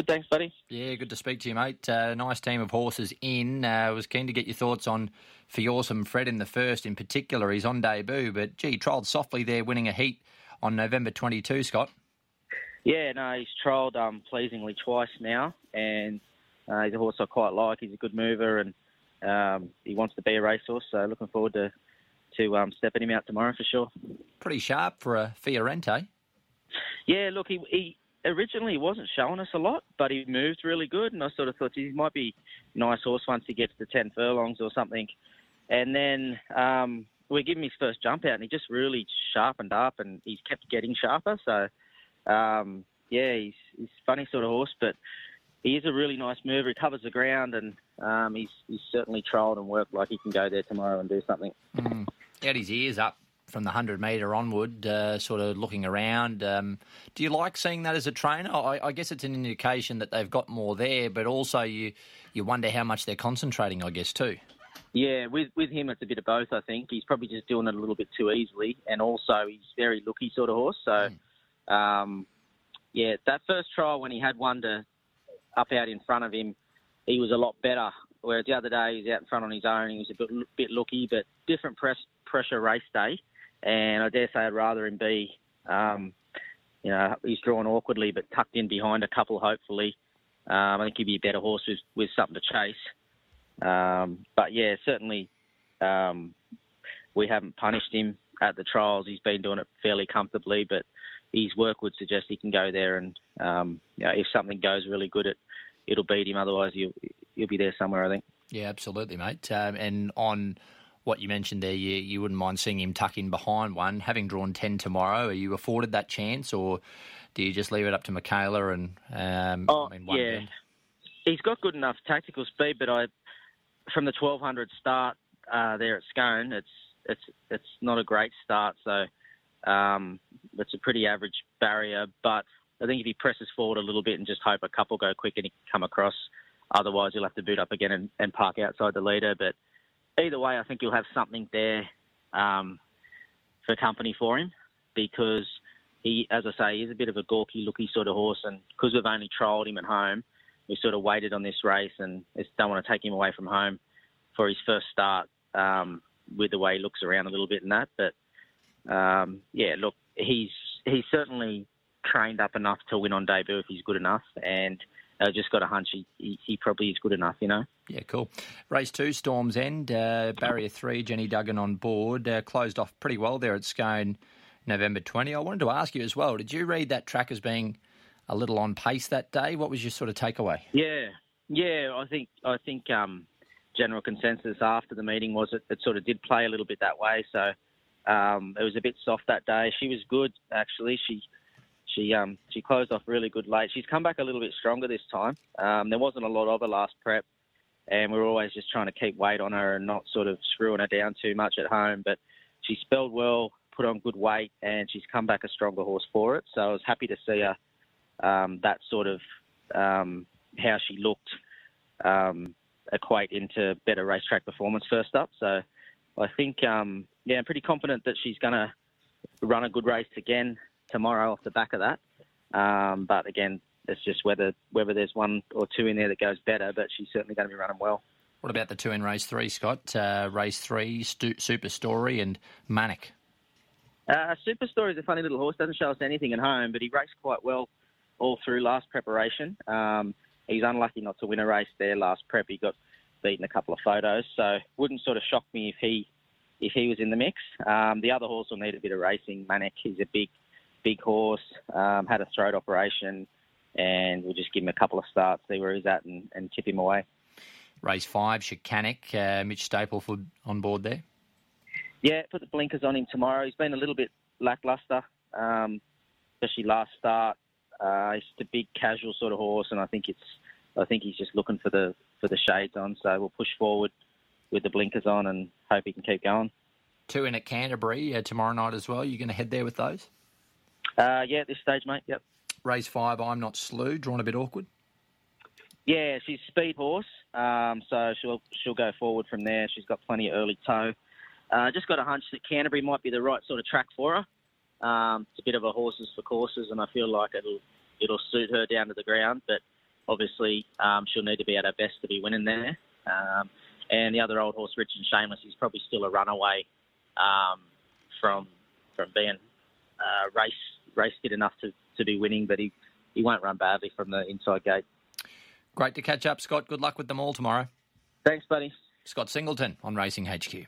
Good, thanks, buddy. Yeah, good to speak to you, mate. Uh, nice team of horses in. I uh, was keen to get your thoughts on Fiorsome Fred in the first in particular. He's on debut, but gee, trialled softly there, winning a heat on November 22, Scott. Yeah, no, he's trialled um, pleasingly twice now, and uh, he's a horse I quite like. He's a good mover, and um, he wants to be a racehorse, so looking forward to to um, stepping him out tomorrow for sure. Pretty sharp for a Fiorente. Yeah, look, he, he originally he wasn't showing us a lot, but he moved really good, and I sort of thought he might be a nice horse once he gets to ten furlongs or something. And then um, we give him his first jump out, and he just really sharpened up, and he's kept getting sharper. So um, yeah, he's he's a funny sort of horse, but he is a really nice mover. He covers the ground, and um, he's he's certainly trialled and worked like he can go there tomorrow and do something. Mm. Had his ears up from the 100 metre onward, uh, sort of looking around. Um, do you like seeing that as a trainer? I, I, guess it's an indication that they've got more there, but also you, you wonder how much they're concentrating, I guess, too. Yeah, with with him, it's a bit of both. I think he's probably just doing it a little bit too easily, and also he's very looky sort of horse. So, mm. um, yeah, that first trial when he had one to up out in front of him, he was a lot better. Whereas the other day he was out in front on his own, he was a bit bit looky, but different press, pressure race day and I dare say I'd rather him be, um, you know, he's drawn awkwardly but tucked in behind a couple, hopefully. Um, I think he'd be a better horse with, with something to chase. Um, but yeah, certainly um, we haven't punished him at the trials. He's been doing it fairly comfortably, but his work would suggest he can go there and um, you know, if something goes really good, it it'll beat him. Otherwise, he'll he'll be there somewhere. I think. Yeah, absolutely, mate. Um, and on what you mentioned there, you, you wouldn't mind seeing him tuck in behind one. Having drawn 10 tomorrow, are you afforded that chance or do you just leave it up to Michaela and um, oh, I mean, yeah. Bend? He's got good enough tactical speed, but I, from the 1200 start uh, there at Scone, it's it's it's not a great start, so um, it's a pretty average barrier. But I think if he presses forward a little bit and just hope a couple go quick and he can come across, otherwise he'll have to boot up again and, and park outside the leader. But either way, I think you'll have something there um, for company for him because he, as I say, he's a bit of a gawky looky sort of horse, and because we've only trialled him at home, we sort of waited on this race and just don't want to take him away from home for his first start um, with the way he looks around a little bit and that. But um, yeah, look, he's he's certainly trained up enough to win on debut if he's good enough, and I just got a hunch he, he, he, probably is good enough, you know. Yeah, cool. Race two, Storms End, uh, barrier three, Jenny Duggan on board, uh, closed off pretty well there at Scone, November 20. I wanted to ask you as well, did you read that track as being a little on pace that day? What was your sort of takeaway? Yeah, yeah, I think I think um, general consensus after the meeting was it, it sort of did play a little bit that way. So um, it was a bit soft that day. She was good actually. She she um, she closed off really good late. She's come back a little bit stronger this time. Um, there wasn't a lot of her last prep, and we are always just trying to keep weight on her and not sort of screwing her down too much at home. But she spelled well, put on good weight, and she's come back a stronger horse for it. So I was happy to see her um, that sort of um, how she looked um, equate into better racetrack performance first up. So I think um, yeah, I'm pretty confident that she's going to run a good race again tomorrow off the back of that. Um, but again, it's just whether whether there's one or two in there that goes better. But she's certainly going to be running well. What about the two in race three, Scott? Uh, race three, Stu- Super Story and Manic. Uh, Super Story is a funny little horse. Doesn't show us anything at home, but he raced quite well all through last preparation. Um, he's unlucky not to win a race there last prep. He got beaten a couple of photos, so wouldn't sort of shock me if he if he was in the mix. Um, the other horse will need a bit of racing. Manic, he's a big big horse, um, had a throat operation, and we'll just give him a couple of starts, see where he's at, and, and tip him away. Race five, Chicanic, uh, Mitch Stapleford on board there. Yeah, put the blinkers on him tomorrow. He's been a little bit lackluster, um, especially last start. Uh, he's a big casual sort of horse, and I think it's I think he's just looking for the for the shades on. So we'll push forward with the blinkers on and hope he can keep going. Two in at Canterbury uh, tomorrow night as well. You're going to head there with those? Uh, yeah, at this stage, mate. Yep. Race five, I'm not slew. Drawn a bit awkward. Yeah, she's speed horse, um, so she'll she'll go forward from there. She's got plenty of early toe. Uh, just got a hunch that Canterbury might be the right sort of track for her. Um, it's a bit of a horses for courses, and I feel like it'll it'll suit her down to the ground. But obviously um, she'll need to be at her best to be winning there. Um, and the other old horse, Rich and Shameless, is probably still a runaway um, from from being uh, race race fit enough to, to be winning, but he, he won't run badly from the inside gate. Great to catch up, Scott. Good luck with them all tomorrow. Thanks, buddy. Scott Singleton on Racing HQ.